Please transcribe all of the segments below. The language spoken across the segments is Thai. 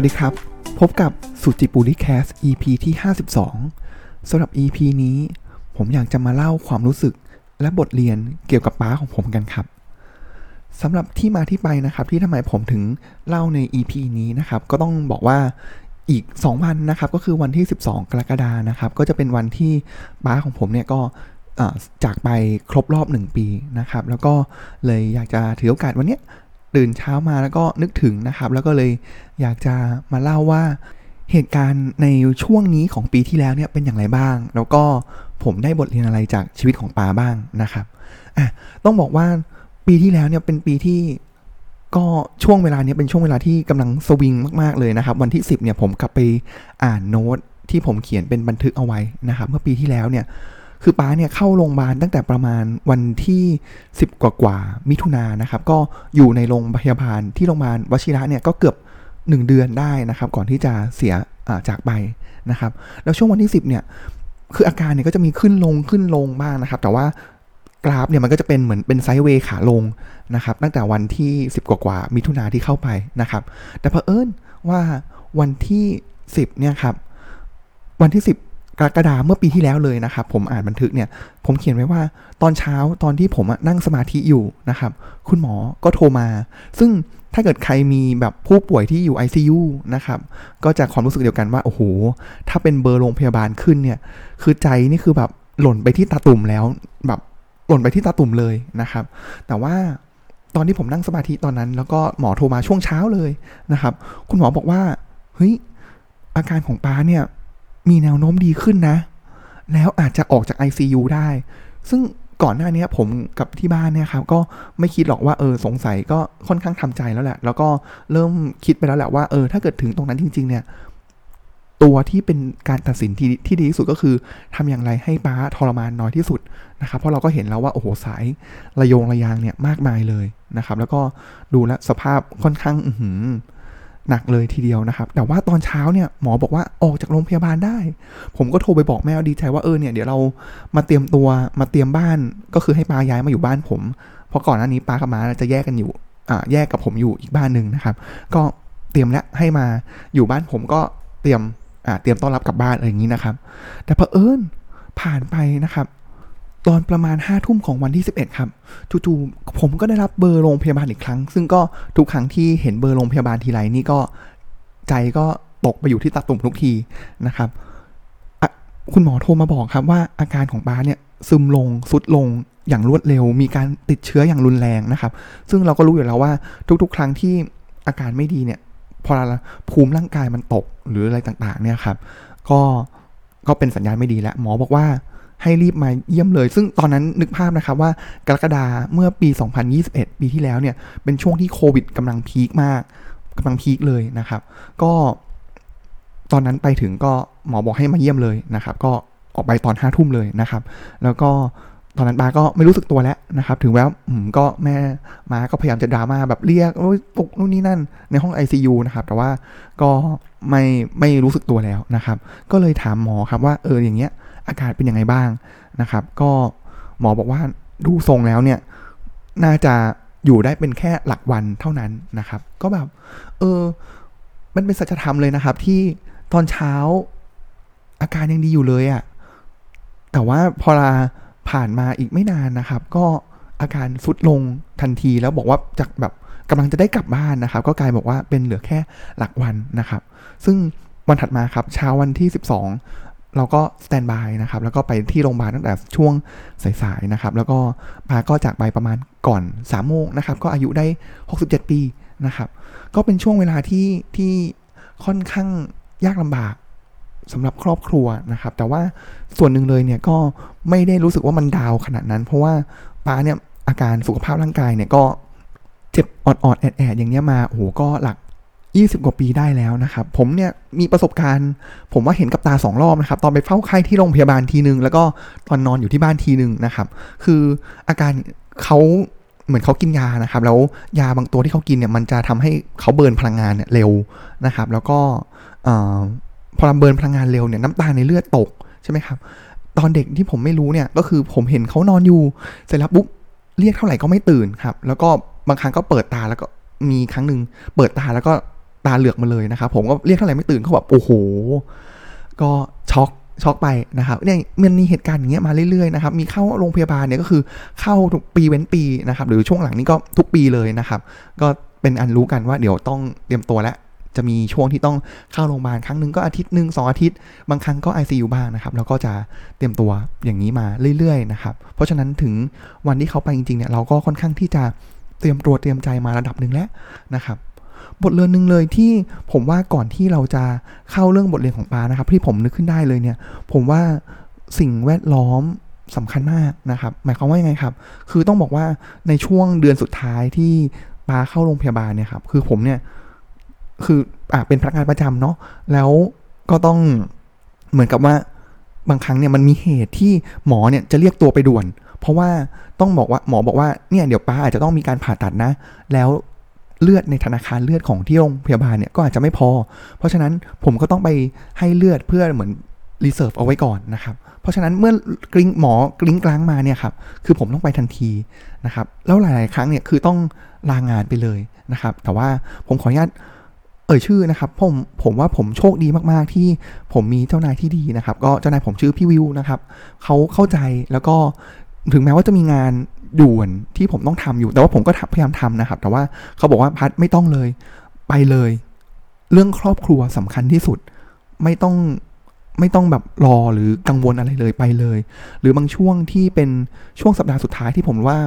วัสดีครับ พบกับสุจิปุริแคส EP ที่ 52สำหรับ EP นี้ ผมอยากจะมาเล่าความรู้สึกและบทเรียนเกี่ยวกับป้าของผมกันครับสำหรับที่มาที่ไปนะครับ ที่ทำไมผมถึงเล่าใน EP นี้นะครับ ก็ต้องบอกว่าอีก 2 วันนะครับ ก็คือวันที่ 12 กรกฎานะครับ ก็จะเป็นวันที่ป้าของผมเนี่ยก็จากไปครบรอบ 1 ปีนะครับ แล้วก็เลยอยากจะถือโอกาสวันนี้ ตื่นเช้ามาแล้วก็นึกถึงนะครับ แล้วก็เลยอยากจะมาเล่าว่าเหตุการณ์ในช่วงนี้ของปีที่แล้วเนี่ยเป็นอย่างไรบ้าง แล้วก็ผมได้บทเรียนอะไรจากชีวิตของปาบ้างนะครับอะต้องบอกว่าปีที่แล้วเนี่ยเป็นปีที่ก็ช่วงเวลาเนี้เป็นช่วงเวลาที่กำลังสวิงมากๆเลยนะครับ วันที่ 10เนี่ยผมกลับไปอ่านโน้ตที่ผมเขียนเป็นบันทึกเอาไว้นะครับ เมื่อปีที่แล้วเนี่ย คือป้าเนี่ยเข้าโรงพยาบาลตั้งแต่ประมาณวันที่ 10 กว่ากว่ามิถุนานะครับ ก็อยู่ในโรงพยาบาลที่โรงพยาบาลวชิระเนี่ยก็เกือบ 1 เดือนได้นะครับ ก่อนที่จะเสียจากไปนะครับ แล้วช่วงวันที่ 10เนี่ยคืออาการเนี่ยก็จะมีขึ้นลงขึ้นลงบ้างนะครับ แต่ว่ากราฟเนี่ยมันก็จะเป็นเหมือนเป็นไซด์เวย์ขาลงนะครับ ตั้งแต่วันที่ 10 กว่ากว่ามิถุนาที่เข้าไปนะครับ แต่เผอิญว่าวันที่ 10เนี่ยครับวันที่ 10 กรกฎาเมื่อปีที่แล้วเลยนะครับ ผมอ่านบันทึกเนี่ยผมเขียนไว้ว่าตอนเช้าตอนที่ผมนั่งสมาธิอยู่นะครับ คุณหมอก็โทรมา ซึ่งถ้าเกิดใครมีแบบผู้ป่วยที่อยู่ ICU นะครับ ก็จะความรู้สึกเดียวกันว่า โอ้โห ถ้าเป็นเบอร์โรงพยาบาลขึ้นเนี่ย คือใจนี่คือแบบหล่นไปที่ตาตุ่มแล้ว แบบหล่นไปที่ตาตุ่มเลยนะครับ แต่ว่าตอนที่ผมนั่งสมาธิตอนนั้น แล้วก็หมอโทรมาช่วงเช้าเลยนะครับ คุณหมอบอกว่า เฮ้ย อาการของป้าเนี่ย มีแนวโน้มดีขึ้นนะ แล้วอาจจะออกจาก ICU ได้ ซึ่งก่อนหน้านี้ผมกับที่บ้านเนี่ยครับก็ไม่คิดหรอกว่าเออสงสัยก็ค่อนข้างทำใจแล้วแหละ แล้วก็เริ่มคิดไปแล้วแหละว่าเออถ้าเกิดถึงตรงนั้นจริง ๆ เนี่ย ตัวที่เป็นการตัดสินที่ที่ดีที่สุดก็คือทำอย่างไรให้ป้าทรมานน้อยที่สุดนะครับเพราะเราก็เห็นแล้วว่าโอ้โหสายระยงระยางเนี่ยมากมายเลยนะครับ แล้วก็ดูแลสภาพค่อนข้าง อื หนักเลยทีเดียวนะครับ แต่ว่าตอนเช้าเนี่ยหมอบอกว่าออกจากโรงพยาบาลได้ ผมก็โทรไปบอกแม่ดีใจว่าเออเนี่ยเดี๋ยวเรามาเตรียมตัวมาเตรียมบ้าน ก็คือให้ปาย้ายมาอยู่บ้านผม เพราะก่อนหน้านี้ป้ากับมาจะแยกกันอยู่อ่าแยกกับผมอยู่อีกบ้านหนึ่งนะครับ ก็เตรียมแล้วให้มาอยู่บ้านผมก็เตรียมอ่าเตรียมต้อนรับกลับบ้านอะไรอย่างนี้นะครับ แต่เผอิญผ่านไปนะครับ ตอนประมาณห้าทุ่มของวันที่ 11 ครับจู่ๆผมก็ได้รับเบอร์โรงพยาบาลอีกครั้ง ซึ่งก็ทุกครั้งที่เห็นเบอร์โรงพยาบาลทีไรนี่ก็ใจก็ตกไปอยู่ที่ตาตุ่มทุกทีนะครับคุณหมอโทรมาบอกครับว่าอาการของป้าเนี่ยซึมลงสุดลงอย่างรวดเร็ว มีการติดเชื้ออย่างรุนแรงนะครับ ซึ่งเราก็รู้อยู่แล้วว่าทุกๆ ครั้งที่อาการไม่ดีเนี่ยพอภูมิร่างกายมันตกหรืออะไรต่างๆเนี่ยครับ ก็ก็เป็นสัญญาณไม่ดีแล้วหมอบอกว่า ให้รีบมาเยี่ยมเลย ซึ่งตอนนั้นนึกภาพนะครับว่ากรกฎาเมื่อปี 2021 ปีที่แล้วเนี่ยเป็นช่วงที่โควิดกำลังพีคมากกำลังพีคเลยนะครับ ก็ตอนนั้นไปถึงก็หมอบอกให้มาเยี่ยมเลยนะครับ ก็ออกไปตอนห้าทุ่มเลยนะครับ แล้วก็ตอนนั้นมาก็ไม่รู้สึกตัวแล้วนะครับ ถึงแล้วก็แม่มาก็พยายามจะดราม่าแบบเรียกโอ้ยตกนู่นนี่นั่นในห้อง ICU นะครับ แต่ว่าก็ไม่ไม่รู้สึกตัวแล้วนะครับ ก็เลยถามหมอครับว่าเอออย่างเงี้ย อาการเป็นยังไงบ้างนะครับ ก็หมอบอกว่าดูทรงแล้วเนี่ยน่าจะอยู่ได้เป็นแค่หลักวันเท่านั้นนะครับ ก็แบบ เออ มันเป็นสัจธรรมเลยนะครับ ที่ตอนเช้าอาการยังดีอยู่เลยอะ่ะแต่ว่าพอลาผ่านมาอีกไม่นานนะครับ ก็อาการฟุดลงทันทีแล้วบอกว่าจากแบบกำลังจะได้กลับบ้านนะครับ ก็กลายบอกว่าเป็นเหลือแค่หลักวันนะครับ ซึ่งวันถัดมาครับเช้าวันที่ 12 เราก็สแตนบายนะครับ แล้วก็ไปที่โรงพยาบาลตั้งแต่ช่วงสายๆนะครับ แล้วก็ปาก็จากไปประมาณก่อน3ามโมงนะครับ ก็อายุได้ 67 ปีนะครับ ก็เป็นช่วงเวลาที่ที่ค่อนข้างยากลำบากสำหรับครอบครัวนะครับ แต่ว่าส่วนหนึ่งเลยเนี่ยก็ไม่ได้รู้สึกว่ามันดาวขนาดนั้น เพราะว่าป้าเนี่ยอาการสุขภาพร่างกายเนี่ยก็เจ็บออดๆแอดๆอย่างเงี้ยมาโอ้โหก็หลัก 20 กว่าปีได้แล้วนะครับ ผมเนี่ยมีประสบการณ์ ผมว่าเห็นกับตาสองรอบนะครับ ตอนไปเฝ้าไข้ที่โรงพยาบาลทีนึง แล้วก็ตอนนอนอยู่ที่บ้านทีนึงนะครับ คืออาการเขาเหมือนเขากินยานะครับ แล้วยาบางตัวที่เขากินเนี่ยมันจะทำให้เขาเบิร์นพลังงานเนี่ยเร็วนะครับ แล้วก็พอเบิร์นพลังงานเร็วเนี่ยน้ำตาในเลือดตกใช่ไหมครับ ตอนเด็กที่ผมไม่รู้เนี่ยก็คือผมเห็นเขานอนอยู่เสร็จแล้วปุ๊บเรียกเท่าไหร่ก็ไม่ตื่นครับ แล้วก็บางครั้งก็เปิดตาแล้วก็มีครั้งหนึ่งเปิดตาแล้วก็ ตาเหลือกมาเลยนะครับผมก็เรียกเท่าไหร่ไม่ตื่นเขาแบบโอ้โห ก็ช็อกช็อกไปนะครับเนี่ยมันมีเหตุการณ์อย่างเงี้ยมาเรื่อยๆนะครับมีเข้าโรงพยาบาลเนี่ยก็คือเข้าทุกปีเว้นปีนะครับหรือช่วงหลังนี้ก็ทุกปีเลยนะครับก็เป็นอันรู้กันว่าเดี๋ยวต้องเตรียมตัวแล้วจะมีช่วงที่ต้องเข้าโรงพยาบาลครั้งหนึ่งก็อาทิตย์หนึ่งสองอาทิตย์ บางครั้งก็ ICU บ้างนะครับแล้วก็จะเตรียมตัวอย่างนี้มาเรื่อยๆนะครับเพราะฉะนั้นถึงวันที่เขาไปจริงๆเนี่ยเราก็ค่อนข้างที่จะเตรียมตัวเตรียมใจมาระดับหนึ่งแล้วนะครับ บทเรียนหนึ่งเลยที่ผมว่าก่อนที่เราจะเข้าเรื่องบทเรียนของปานะครับที่ผมนึกขึ้นได้เลยเนี่ย ผมว่าสิ่งแวดล้อมสำคัญมากนะครับ หมายความว่ายังไงครับ คือต้องบอกว่าในช่วงเดือนสุดท้ายที่ปาเข้าโรงพยาบาลเนี่ยครับ คือผมเนี่ยคืออ่าเป็นพนักงานประจำเนาะแล้วก็ต้องเหมือนกับว่าบางครั้งเนี่ยมันมีเหตุที่หมอเนี่ยจะเรียกตัวไปด่วน เพราะว่าต้องบอกว่าหมอบอกว่าเนี่ยเดี๋ยวป้าอาจจะต้องมีการผ่าตัดนะ แล้ว เลือดในธนาคารเลือดของที่โรงพยาบาลเนี่ยก็อาจจะไม่พอ เพราะฉะนั้นผมก็ต้องไปให้เลือดเพื่อเหมือน reserve เอาไว้ก่อนนะครับ เพราะฉะนั้นเมื่อกริ๊งหมอกริ๊งกลางมาเนี่ยครับ คือผมต้องไปทันทีนะครับ แล้วหลาย ๆ ครั้งเนี่ยคือต้องลางานไปเลยนะครับ แต่ว่าผมขออนุญาตเอ่ยชื่อนะครับ ผมผมว่าผมโชคดีมาก ๆ ที่ผมมีเจ้านายที่ดีนะครับ ก็เจ้านายผมชื่อพี่วิวนะครับเขาเข้าใจแล้วก็ถึงแม้ว่าจะมีงาน ด่วนที่ผมต้องทำอยู่ แต่ว่าผมก็พยายามทำนะครับ แต่ว่าเขาบอกว่าพัดไม่ต้องเลย ไปเลย เรื่องครอบครัวสำคัญที่สุด ไม่ต้องไม่ต้องแบบรอหรือกังวลอะไรเลยไปเลย หรือบางช่วงที่เป็นช่วงสัปดาห์สุดท้ายที่ผมว่า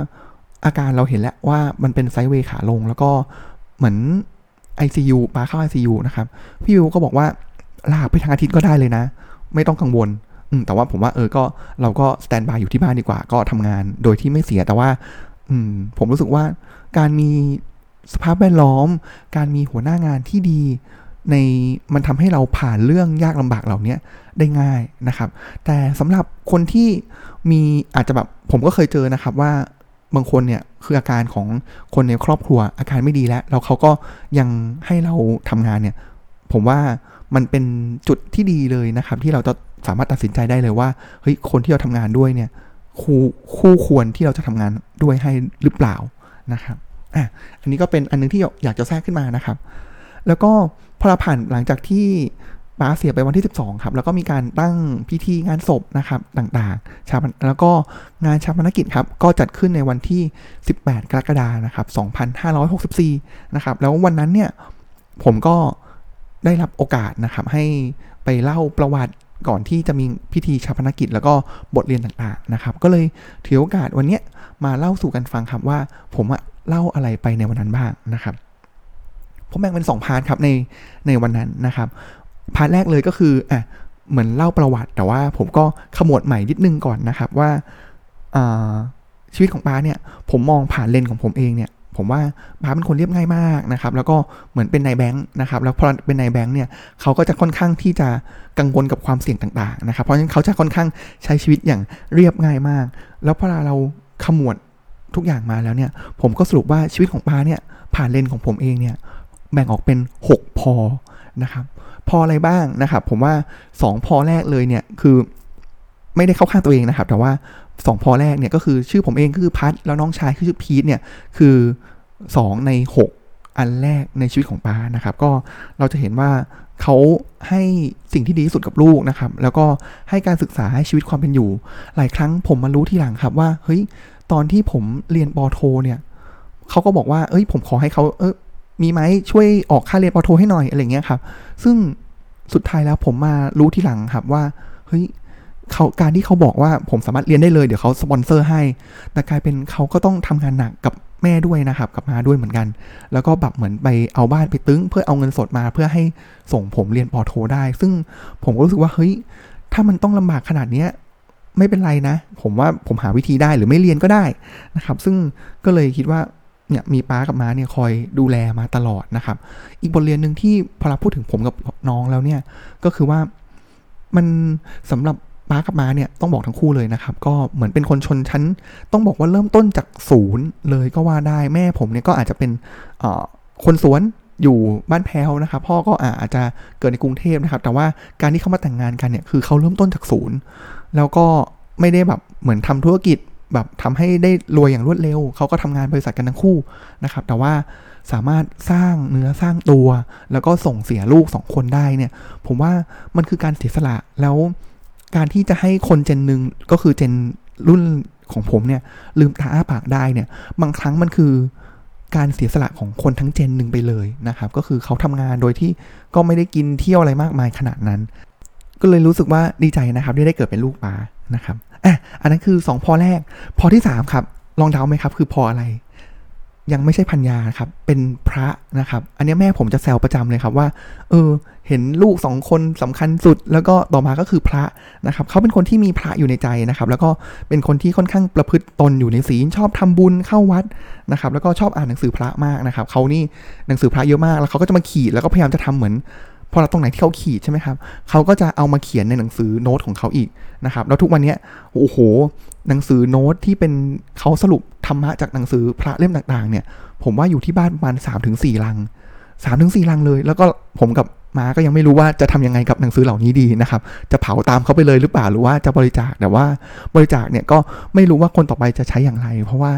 อาการเราเห็นแล้วว่ามันเป็นไซด์เวย์ขาลง แล้วก็เหมือน ICU ปาเข้า ICU นะครับ พี่วิวก็บอกว่าลาไปทางอาทิตย์ก็ได้เลยนะ ไม่ต้องกังวล แต่ว่าผมว่าเออก็เราก็สแตนบายอยู่ที่บ้านดีกว่า ก็ทำงานโดยที่ไม่เสียแต่ว่า อืม ผมรู้สึกว่าการมีสภาพแวดล้อม การมีหัวหน้างานที่ดี ในมันทำให้เราผ่านเรื่องยากลำบากเหล่านี้ได้ง่ายนะครับ แต่สำหรับคนที่มีอาจจะแบบผมก็เคยเจอนะครับว่าบางคนเนี่ยคืออาการของคนในครอบครัวอาการไม่ดีแล้ว แล้วเขาก็ยังให้เราทำงานเนี่ย ผมว่ามันเป็นจุดที่ดีเลยนะครับ ที่เราจะ สามารถตัดสินใจได้เลยว่าเฮ้ยคนที่เราทำงานด้วยเนี่ยคู่คู่ควรที่เราจะทำงานด้วยให้หรือเปล่านะครับอะอันนี้ก็เป็นอันนึงที่อยากจะแทรกขึ้นมานะครับ แล้วก็พอเราผ่านหลังจากที่ป้าเสียไปวันที่ 12 ครับ แล้วก็มีการตั้งพิธีงานศพนะครับ ต่างๆ ชาแล้วก็งานชาปนกิจครับ ก็จัดขึ้นในวันที่ 18 กรกฎานะครับ 2564 นะครับ แล้ววันนั้นเนี่ย ผมก็ได้รับโอกาสนะครับ ให้ไปเล่าประวัติ ก่อนที่จะมีพิธีฌาปนกิจ แล้วก็บทเรียนต่างๆนะครับ ก็เลยถือโอกาสวันนี้มาเล่าสู่กันฟังครับว่า ผมอะเล่าอะไรไปในวันนั้นบ้างนะครับ ผมแบ่งเป็น 2 part ครับในในวันนั้นนะครับ part แรกเลยก็คืออะเหมือนเล่าประวัติ แต่ว่าผมก็ขมวดใหม่นิดนึงก่อนนะครับว่าชีวิตของป๊าเนี่ยผมมองผ่านเลนของผมเองเนี่ย ผมว่าป้าเป็นคนเรียบง่ายมากนะครับแล้วก็เหมือนเป็นนายแบงค์นะครับแล้วพอเป็นนายแบงค์เนี่ยเขาก็จะค่อนข้างที่จะกังวลกับความเสี่ยงต่างๆนะครับเพราะฉะนั้นเขาจะค่อนข้างใช้ชีวิตอย่างเรียบง่ายมาก แล้วพอเราขมวดทุกอย่างมาแล้วเนี่ยผมก็สรุปว่าชีวิตของปาเนี่ยผ่านเลนของผมเองเนี่ยแบ่งออกเป็น 6 พอนะครับพออะไรบ้างนะครับผมว่า 2 พอแรกเลยเนี่ยคือไม่ได้เข้าข้างตัวเองนะครับ แต่ว่า 2พอแรกเนี่ยก็คือชื่อผมเองก็คือพัทแล้วน้องชายคือชื่อพีทเนี่ยคือ 2 ใน 6 อันแรกในชีวิตของป้านะครับ ก็เราจะเห็นว่าเขาให้สิ่งที่ดีที่สุดกับลูกนะครับ แล้วก็ให้การศึกษาให้ชีวิตความเป็นอยู่ หลายครั้งผมมารู้ทีหลังครับว่าเฮ้ยตอนที่ผมเรียนปโทเนี่ยเขาก็บอกว่าเอ้ย ผมขอให้เขาเออมีไหมช่วยออกค่าเรียนปโทให้หน่อยอะไรเงี้ยครับ ซึ่งสุดท้ายแล้วผมมารู้ทีหลังครับว่าเฮ้ย เขาการที่เขาบอกว่าผมสามารถเรียนได้เลยเดี๋ยวเขาสปอนเซอร์ให้ แต่กลายเป็นเขาก็ต้องทำงานหนักกับแม่ด้วยนะครับกับมาด้วยเหมือนกัน แล้วก็แบบเหมือนไปเอาบ้านไปตึ้ง เพื่อเอาเงินสดมาเพื่อให้ส่งผมเรียนปอโทได้ ซึ่งผมก็รู้สึกว่าเฮ้ยถ้ามันต้องลำบากขนาดเนี้ยไม่เป็นไรนะ ผมว่าผมหาวิธีได้หรือไม่เรียนก็ได้นะครับ ซึ่งก็เลยคิดว่าเนี่ยมีป้ากับม้าเนี่ยคอยดูแลมาตลอดนะครับ อีกบทเรียนหนึ่งที่พอเราพูดถึงผมกับน้องแล้วเนี่ยก็คือว่ามันสำหรับ ป้ากับมาเนี่ยต้องบอกทั้งคู่เลยนะครับ ก็เหมือนเป็นคนชนชั้น ต้องบอกว่าเริ่มต้นจากศูนย์เลยก็ว่าได้แม่ผมเนี่ยก็อาจจะเป็นคนสวนอยู่บ้านแพ้วนะครับพ่อก็อาจจะเกิดในกรุงเทพนะครับ แต่ว่าการที่เขามาแต่งงานกันเนี่ยคือเขาเริ่มต้นจากศูนย์แล้วก็ไม่ได้แบบเหมือนทำธุรกิจแบบทำให้ได้รวยอย่างรวดเร็ว เขาก็ทำงานบริษัทกันทั้งคู่นะครับ แต่ว่าสามารถสร้างเนื้อสร้างตัว แล้วก็ส่งเสียลูกสองคนได้เนี่ย ผมว่ามันคือการเสียสละแล้ว การที่จะให้คนเจนหนึ่งก็คือเจนรุ่นของผมเนี่ย ลืมตาอ้าปากได้เนี่ย บางครั้งมันคือการเสียสละของคนทั้งเจนหนึ่งไปเลยนะครับ ก็คือเขาทำงานโดยที่ก็ไม่ได้กินเที่ยวอะไรมากมายขนาดนั้น ก็เลยรู้สึกว่าดีใจนะครับที่ได้เกิดเป็นลูกป้านะครับอะอันนั้นคือ 2 พอแรก พอที่ 3 ครับ ลองเดาไหมครับ คือพออะไร ยังไม่ใช่พัญญาครับ เป็นพระนะครับ อันนี้แม่ผมจะแซวประจำเลยครับว่า เออ เห็นลูกสองคนสำคัญสุด แล้วก็ต่อมาก็คือพระนะครับ เขาเป็นคนที่มีพระอยู่ในใจนะครับ แล้วก็เป็นคนที่ค่อนข้างประพฤติตนอยู่ในศีลชอบทำบุญเข้าวัดนะครับ แล้วก็ชอบอ่านหนังสือพระมากนะครับ เขานี่หนังสือพระเยอะมาก แล้วเขาก็จะมาขีดแล้วก็พยายามจะทำเหมือน พอเราตรงไหนที่เขาขีดใช่ไหมครับเขาก็จะเอามาเขียนในหนังสือโน้ตของเขาอีกนะครับแล้วทุกวันนี้โอ้โห หนังสือโน้ตที่เป็นเขาสรุปธรรมะจากหนังสือพระเล่มต่างๆ เนี่ย ผมว่าอยู่ที่บ้านประมาณ3าถึงสลัง3าถึงสลังเลย แล้วก็ผมกับมาก็ยังไม่รู้ว่าจะทำยังไงกับหนังสือเหล่านี้ดีนะครับ จะเผาตามเขาไปเลยหรือเปล่าหรือว่าจะบริจาคแต่ว่าบริจาคเนี่ยก็ไม่รู้ว่าคนต่อไปจะใช้อย่างไร เพราะว่า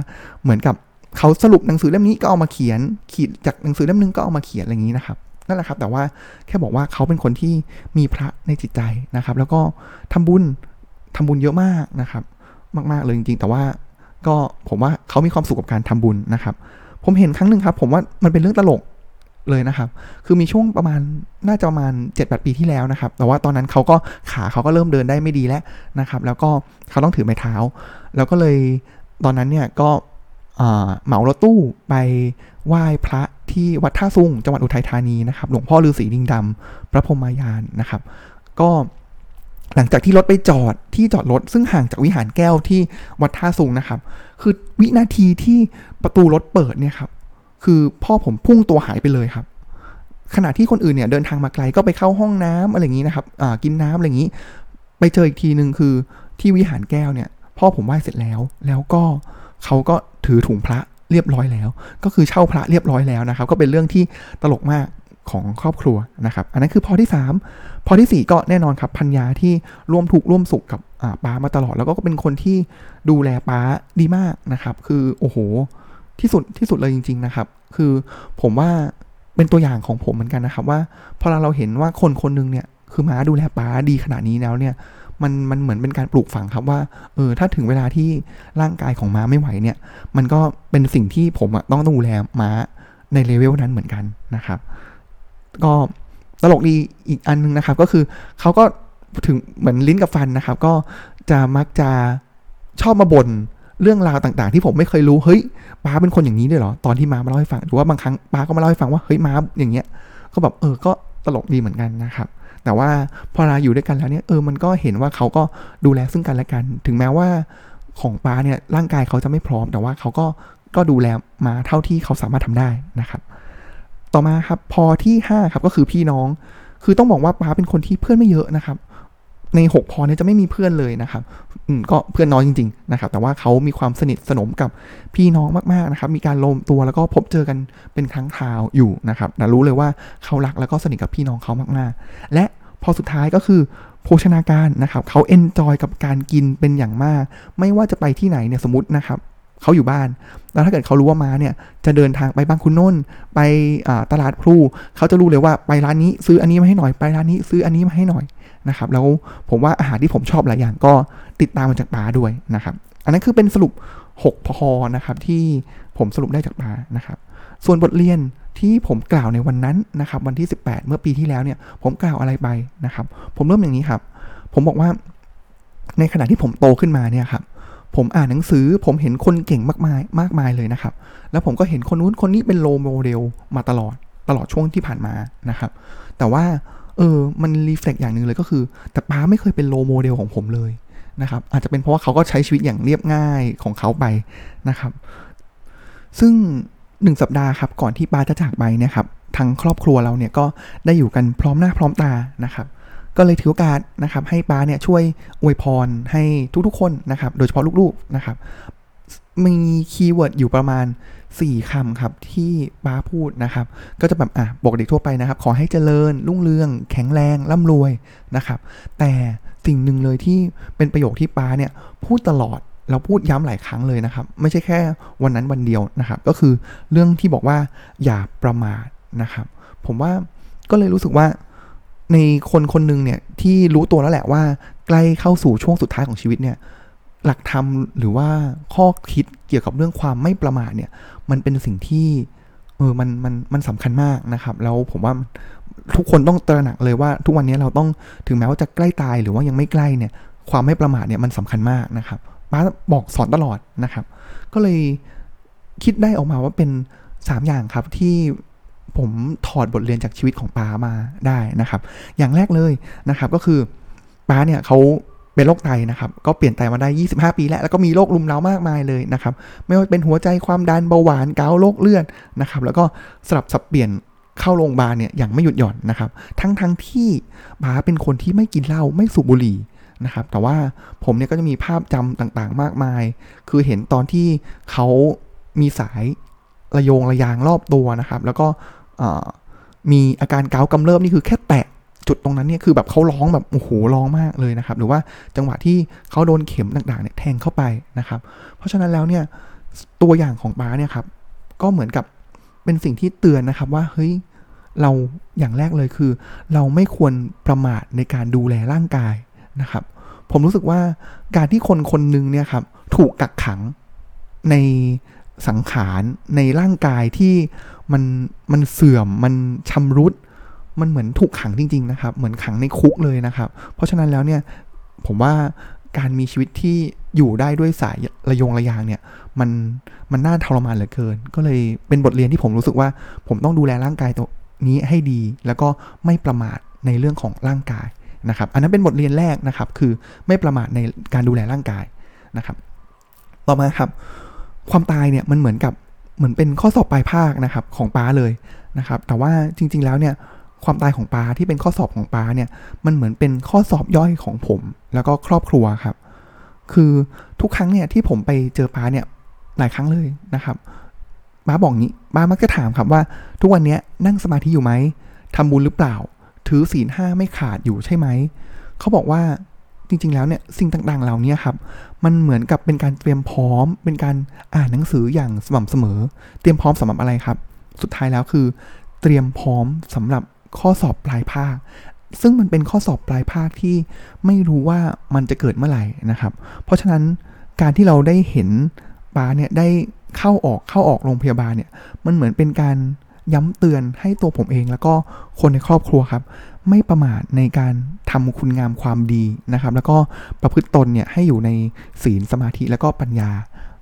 เหมือนกับเขาสรุปหนังสือเล่มนี้ก็เอามาเขียน ขีดจากหนังสือเล่มนึงก็เอามาเขียนอะไรอย่างนี้นะครับ นั่นแหละครับ แต่ว่าแค่บอกว่าเขาเป็นคนที่มีพระในจิตใจนะครับ แล้วก็ทำบุญทำบุญเยอะมากนะครับ มาก ๆ เลยจริง ๆ แต่ว่าก็ผมว่าเขามีความสุขกับการทำบุญนะครับ ผมเห็นครั้งหนึ่งครับ ผมว่ามันเป็นเรื่องตลกเลยนะครับ คือมีช่วงประมาณน่าจะประมาณ7จ็ดปีที่แล้วนะครับ แต่ว่าตอนนั้นเขาก็ขาเขาก็เริ่มเดินได้ไม่ดีแล้วนะครับ แล้วก็เขาต้องถือไม้เท้า แล้วก็เลยตอนนั้นเนี่ยก็เหมารถตู้ไปไหว้พระ ที่วัดท่าซุงจังหวัดอุทัยธานีนะครับ หลวงพ่อฤาษีดิงดำพระพรหมายานนะครับ ก็หลังจากที่รถไปจอดที่จอดรถ ซึ่งห่างจากวิหารแก้วที่วัดท่าซุงนะครับ คือวินาทีที่ประตูรถเปิดเนี่ยครับ คือพ่อผมพุ่งตัวหายไปเลยครับ ขณะที่คนอื่นเนี่ยเดินทางมาไกลก็ไปเข้าห้องน้ำอะไรอย่างนี้นะครับกินน้ำอะไรอย่างนี้ ไปเจออีกทีหนึ่งคือที่วิหารแก้วเนี่ย พ่อผมไหว้เสร็จแล้ว แล้วก็เขาก็ถือถุงพระ เรียบร้อยแล้ว ก็คือเช่าพระเรียบร้อยแล้วนะครับ ก็เป็นเรื่องที่ตลกมากของครอบครัวนะครับ อันนั้นคือพอที่ 3 พอที่ 4 ก็แน่นอนครับพัญญาที่ร่วมทุกข์ร่วมสุขกับป้ามาตลอด แล้วก็เป็นคนที่ดูแลป้าดีมากนะครับ คือโอ้โหที่สุดที่สุดเลยจริง ๆนะครับ คือผมว่าเป็นตัวอย่างของผมเหมือนกันนะครับ ว่าพอเราเห็นว่าคนคนนึงเนี่ยคือม้าดูแลป้าดีขนาดนี้แล้วเนี่ย มันมันเหมือนเป็นการปลูกฝังครับว่าเออถ้าถึงเวลาที่ร่างกายของม้าไม่ไหวเนี่ย มันก็เป็นสิ่งที่ผมต้องดูแลม้าในเลเวลนั้นเหมือนกันนะครับ ก็ตลกดีอีกอันนึงนะครับ ก็คือเขาก็ถึงเหมือนลิ้นกับฟันนะครับ ก็จะมักจะชอบมาบ่นเรื่องราวต่างๆ ที่ผมไม่เคยรู้ เฮ้ยป้าเป็นคนอย่างนี้ด้วยเหรอ ตอนที่มามาเล่าให้ฟัง หรือว่าบางครั้งป้าก็มาเล่าให้ฟังว่า เฮ้ยม้าอย่างเงี้ย ก็แบบเออ ก็ตลกดีเหมือนกันนะครับ แต่ว่าพอเราอยู่ด้วยกันแล้วเนี่ยเออมันก็เห็นว่าเขาก็ดูแลซึ่งกันและกัน ถึงแม้ว่าของป้าเนี่ยร่างกายเขาจะไม่พร้อม แต่ว่าเขาก็ก็ดูแลมาเท่าที่เขาสามารถทำได้นะครับ ต่อมาครับพอที่5ครับก็คือพี่น้อง คือต้องบอกว่าป้าเป็นคนที่เพื่อนไม่เยอะนะครับ ใน 6 พอเนี่ยจะไม่มีเพื่อนเลยนะครับอืมก็เพื่อนน้อยจริงๆนะครับแต่ว่าเขามีความสนิทสนมกับพี่น้องมากๆนะครับมีการลมตัวแล้วก็พบเจอกันเป็นครั้งคราวอยู่นะครับแต่รู้เลยว่าเขารักแล้วก็สนิทกับพี่น้องเขามากๆ และพอสุดท้ายก็คือโภชนาการนะครับเขา enjoy กับการกินเป็นอย่างมาก ไม่ว่าจะไปที่ไหนเนี่ยสมมตินะครับเขาอยู่บ้าน แล้วถ้าเกิดเขารู้ว่าม้าเนี่ยจะเดินทางไปบางขุนนนท์ไปตลาดพลูเขาจะรู้เลยว่าไปร้านนี้ซื้ออันนี้มาให้หน่อยไปร้านนี้ซื้ออันนี้มาให้หน่อย นะครับแล้วผมว่าอาหารที่ผมชอบหลายอย่างก็ติดตามมาจากป๊าด้วยนะครับอันนั้นคือเป็นสรุป 6 พอนะครับที่ผมสรุปได้จากป๊านะครับส่วนบทเรียนที่ผมกล่าวในวันนั้นนะครับวันที่ 18 เมื่อปีที่แล้วเนี่ยผมกล่าวอะไรไปนะครับ ผมเริ่มอย่างนี้ครับ ผมบอกว่าในขณะที่ผมโตขึ้นมาเนี่ยครับผมอ่านหนังสือผมเห็นคนเก่งมากมายมากมายเลยนะครับ แล้วผมก็เห็นคนนู้นคนนี้เป็น role model มาตลอดตลอดช่วงที่ผ่านมานะครับ แต่ว่า เออ มัน reflect อย่างหนึ่งเลยก็คือ แต่ป๊าไม่เคยเป็น role model ของผมเลยนะครับ อาจจะเป็นเพราะว่าเขาก็ใช้ชีวิตอย่างเรียบง่ายของเขาไปนะครับ ซึ่งหนึ่งสัปดาห์ครับ ก่อนที่ป๊าจะจากไปเนี่ยครับทางครอบครัวเราเนี่ยก็ได้อยู่กันพร้อมหน้าพร้อมตานะครับ ก็เลยถือโอกาสนะครับ ให้ป๊าเนี่ยช่วยอวยพรให้ทุกๆคนนะครับ โดยเฉพาะลูกๆนะครับ มี keyword อยู่ประมาณ 4คำครับ ที่ป๊าพูดนะครับ ก็จะแบบอะบอกเด็กทั่วไปนะครับ ขอให้เจริญ รุ่งเรือง แข็งแรงร่ำรวยนะครับ แต่สิ่งหนึ่งเลยที่เป็นประโยคที่ป้าเนี่ยพูดตลอดเราพูดย้ำหลายครั้งเลยนะครับ ไม่ใช่แค่วันนั้นวันเดียวนะครับ ก็คือเรื่องที่บอกว่าอย่าประมาทนะครับ ผมว่าก็เลยรู้สึกว่าในคนคนหนึ่งเนี่ยที่รู้ตัวแล้วแหละว่า ใกล้เข้าสู่ช่วงสุดท้ายของชีวิตเนี่ย หลักธรรมหรือว่าข้อคิดเกี่ยวกับเรื่องความไม่ประมาทเนี่ย มันเป็นสิ่งที่เออมันมันมันสำคัญมากนะครับ แล้วผมว่าทุกคนต้องตระหนักเลยว่า ทุกวันนี้เราต้องถึงแม้ว่าจะใกล้ตายหรือว่ายังไม่ใกล้เนี่ย ความไม่ประมาทเนี่ยมันสำคัญมากนะครับป้าบอกสอนตลอดนะครับ ก็เลยคิดได้ออกมาว่าเป็น 3 อย่างครับที่ผมถอดบทเรียนจากชีวิตของป้ามาได้นะครับ อย่างแรกเลยนะครับก็คือป้าเนี่ยเขา เป็นโรคไตนะครับ ก็เปลี่ยนไตมาได้ 25 ปีแล้ว แล้วก็มีโรครุมเร้ามากมายเลยนะครับ ไม่ว่าเป็นหัวใจความดันเบาหวานเกาโรคเลือดนะครับ แล้วก็สลับสับเปลี่ยนเข้าโรงพยาบาลเนี่ยอย่างไม่หยุดหย่อนนะครับ ทั้งทั้งที่ป้าเป็นคนที่ไม่กินเหล้าไม่สูบบุหรี่นะครับ แต่ว่าผมเนี่ยก็จะมีภาพจำต่างๆ มากมาย คือเห็นตอนที่เขามีสายระโยงระยางรอบตัวนะครับ แล้วก็มีอาการเกากำเริบนี่คือแค่แตะ จุดตรงนั้นเนี่ยคือแบบเขาร้องแบบโอ้โหร้องมากเลยนะครับ หรือว่าจังหวะที่เขาโดนเข็มต่างๆเนี่ยแทงเข้าไปนะครับ เพราะฉะนั้นแล้วเนี่ยตัวอย่างของป้าเนี่ยครับก็เหมือนกับเป็นสิ่งที่เตือนนะครับว่าเฮ้ยเราอย่างแรกเลยคือ เราไม่ควรประมาทในการดูแลร่างกายนะครับ ผมรู้สึกว่าการที่คนคนหนึ่งเนี่ยครับถูกกักขังในสังขารในร่างกายที่มันมันเสื่อมมันชำรุด มันเหมือนถูกขังจริง ๆ นะครับ เหมือนขังในคุกเลยนะครับ เพราะฉะนั้นแล้วเนี่ยผมว่าการมีชีวิตที่อยู่ได้ด้วยสายระยงระยางเนี่ย มันมันน่าทรมานเหลือเกิน ก็เลยเป็นบทเรียนที่ผมรู้สึกว่า ผมต้องดูแลร่างกายตัวนี้ให้ดี แล้วก็ไม่ประมาทในเรื่องของร่างกายนะครับ อันนั้นเป็นบทเรียนแรกนะครับ คือไม่ประมาทในการดูแลร่างกายนะครับ ต่อมาครับ ความตายเนี่ยมันเหมือนกับเหมือนเป็นข้อสอบปลายภาคนะครับของป้าเลยนะครับ แต่ว่าจริง ๆ แล้วเนี่ย ความตายของป้าที่เป็นข้อสอบของป้าเนี่ย มันเหมือนเป็นข้อสอบย่อยของผม แล้วก็ครอบครัวครับ คือทุกครั้งเนี่ยที่ผมไปเจอป้าเนี่ยหลายครั้งเลยนะครับป้าบอกงี้ป้ามักจะถามครับว่า ทุกวันนี้นั่งสมาธิอยู่ไหมทำบุญหรือเปล่า ถือศีลห้าไม่ขาดอยู่ใช่ไหมเขาบอกว่าจริงๆ แล้วเนี่ยสิ่งต่างๆ เหล่านี้ครับ มันเหมือนกับเป็นการเตรียมพร้อม เป็นการอ่านหนังสืออย่างสม่ำเสมอ เตรียมพร้อมสำหรับอะไรครับ สุดท้ายแล้วคือ เตรียมพร้อมสำหรับ ข้อสอบปลายภาค ซึ่งมันเป็นข้อสอบปลายภาคที่ไม่รู้ว่ามันจะเกิดเมื่อไหร่นะครับ เพราะฉะนั้นการที่เราได้เห็นปาเนี่ยได้เข้าออกเข้าออกโรงพยาบาลเนี่ยมันเหมือนเป็นการย้ำเตือนให้ตัวผมเองแล้วก็คนในครอบครัวครับ ไม่ประมาทในการทำคุณงามความดีนะครับ แล้วก็ประพฤติตนเนี่ยให้อยู่ในศีลสมาธิแล้วก็ปัญญา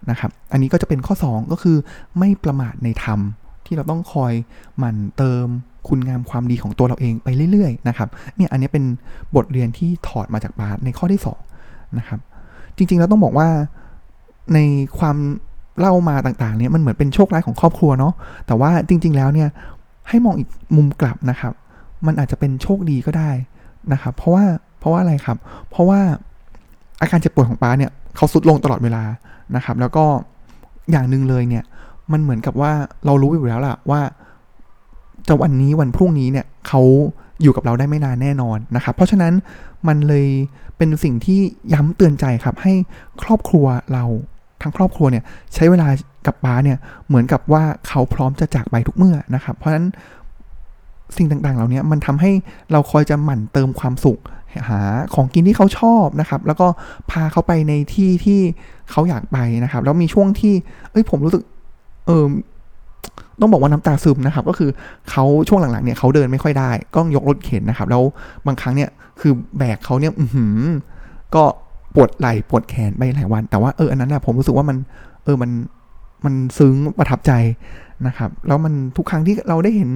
นะครับ อันนี้ก็จะเป็นข้อ 2 ก็คือไม่ประมาทในธรรมที่เราต้องคอยหมั่นเติม คุณงามความดีของตัวเราเองไปเรื่อยๆนะครับเนี่ยอันนี้เป็นบทเรียนที่ถอดมาจากบาสในข้อที่2นะครับจริงๆแล้วต้องบอกว่าในความเล่ามาต่างๆเนี่ยมันเหมือนเป็นโชคร้ายของครอบครัวเนาะแต่ว่าจริง ๆ แล้วเนี่ยให้มองอีกมุมกลับนะครับ มันอาจจะเป็นโชคดีก็ได้นะครับ เพราะว่าเพราะว่าอะไรครับ เพราะว่าอาการเจ็บป่วยของป้าเนี่ยเขาสุดลงตลอดเวลานะครับ แล้วก็อย่างหนึ่งเลยเนี่ยมันเหมือนกับว่าเรารู้อยู่แล้วล่ะว่า จะวันนี้วันพรุ่งนี้เนี่ยเขาอยู่กับเราได้ไม่นานแน่นอนนะครับ เพราะฉะนั้นมันเลยเป็นสิ่งที่ย้ำเตือนใจครับ ให้ครอบครัวเราทั้งครอบครัวเนี่ยใช้เวลากับป้าเนี่ยเหมือนกับว่าเขาพร้อมจะจากไปทุกเมื่อนะครับ เพราะฉะนั้นสิ่งต่างๆ เหล่านี้มันทำให้เราคอยจะหมั่นเติมความสุข หาของกินที่เขาชอบนะครับ แล้วก็พาเขาไปในที่ที่เขาอยากไปนะครับ แล้วมีช่วงที่ เอ้ยผมรู้สึกเออ ต้องบอกว่าน้ำตาซึมนะครับ ก็คือเขาช่วงหลังๆเนี่ยเขาเดินไม่ค่อยได้ ก็ยกรถเข็นนะครับ แล้วบางครั้งเนี่ยคือแบกเขาเนี่ยอืก็ปวดไหล่ปวดแขนไปหลายวัน แต่ว่าเอออันนั้นนะผมรู้สึกว่ามัน เออมันมันซึ้งประทับใจนะครับ แล้วมันทุกครั้งที่เราได้เห็น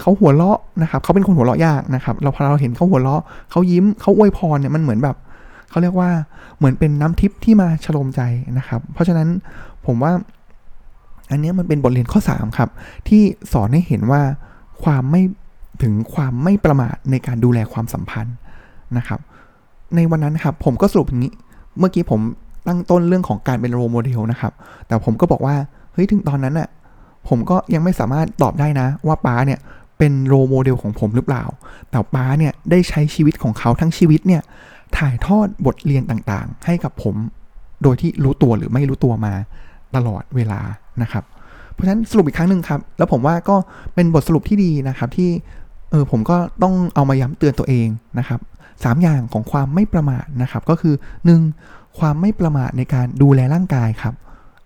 เขาหัวเราะนะครับเขาเป็นคนหัวเราะยากนะครับ เราพอเราเห็นเขาหัวเราะเขายิ้มเขาอวยพรเนี่ยมันเหมือนแบบเขาเรียกว่าเหมือนเป็นน้ำทิพย์ที่มาฉลมใจนะครับ เพราะฉะนั้นผมว่า อันนี้มันเป็นบทเรียนข้อ 3 ครับ ที่สอนให้เห็นว่าความไม่ถึงความไม่ประมาทในการดูแลความสัมพันธ์นะครับ ในวันนั้นครับผมก็สรุปอย่างนี้ เมื่อกี้ผมตั้งต้นเรื่องของการเป็น role model นะครับ แต่ผมก็บอกว่าเฮ้ยถึงตอนนั้นอะผมก็ยังไม่สามารถตอบได้นะ ว่าป๊าเนี่ยเป็น role model ของผมหรือเปล่า แต่ป๊าเนี่ยได้ใช้ชีวิตของเขาทั้งชีวิตเนี่ยถ่ายทอดบทเรียนต่างๆ ให้กับผม โดยที่รู้ตัวหรือไม่รู้ตัวมาตลอดเวลา นะครับเพราะฉะนั้นสรุปอีกครั้งหนึ่งครับ แล้วผมว่าก็เป็นบทสรุปที่ดีนะครับที่เออผมก็ต้องเอามาย้ำเตือนตัวเองนะครับสามอย่างของความไม่ประมาทนะครับก็คือ 1. ความไม่ประมาทในการดูแลร่างกายครับ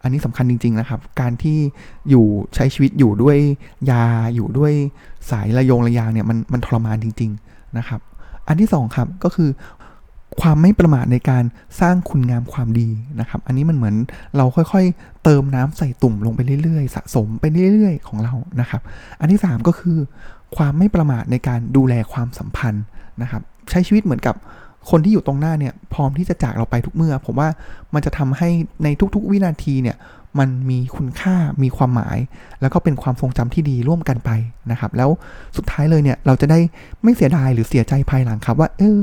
อันนี้สำคัญจริง ๆนะครับ การที่อยู่ใช้ชีวิตอยู่ด้วยยาอยู่ด้วยสายระยงระยางเนี่ยมันมันทรมานจริง ๆนะครับ อันที่ 2 ครับก็คือ ความไม่ประมาทในการสร้างคุณงามความดีนะครับ อันนี้มันเหมือนเราค่อยๆ เติมน้ำใส่ตุ่มลงไปเรื่อยๆ สะสมไปเรื่อยๆ ของเรานะครับ อันที่ 3 ก็คือ ความไม่ประมาทในการดูแลความสัมพันธ์นะครับ ใช้ชีวิตเหมือนกับคนที่อยู่ตรงหน้าเนี่ยพร้อมที่จะจากเราไปทุกเมื่อ ผมว่ามันจะทำให้ในทุกๆ วินาทีเนี่ยมันมีคุณค่ามีความหมาย แล้วก็เป็นความทรงจำที่ดีร่วมกันไปนะครับ แล้วสุดท้ายเลยเนี่ยเราจะได้ไม่เสียดายหรือเสียใจภายหลังครับว่า เออ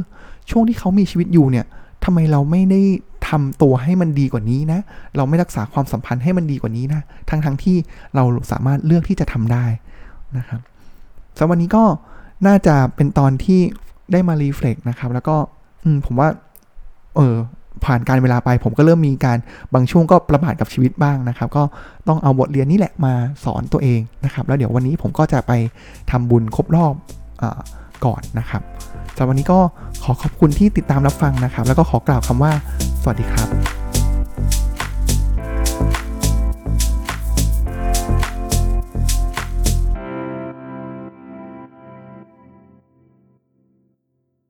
ช่วงที่เขามีชีวิตอยู่เนี่ยทำไมเราไม่ได้ทำตัวให้มันดีกว่านี้นะ เราไม่รักษาความสัมพันธ์ให้มันดีกว่านี้นะ ทั้งทั้งที่เราสามารถเลือกที่จะทำได้นะครับสำหรับวันนี้ก็น่าจะเป็นตอนที่ได้มารีเฟล็กนะครับ แล้วก็อผมว่า เออผ่านการเวลาไป ผมก็เริ่มมีการบางช่วงก็ประมาทกับชีวิตบ้างนะครับ ก็ต้องเอาบทเรียนนี้แหละมาสอนตัวเองนะครับ แล้วเดี๋ยววันนี้ผมก็จะไปทำบุญครบรอบอก่อนนะครับ สำหรับวันนี้ก็ขอขอบคุณที่ติดตามรับฟังนะครับ แล้วก็ขอกล่าวคำว่า สวัสดีครับ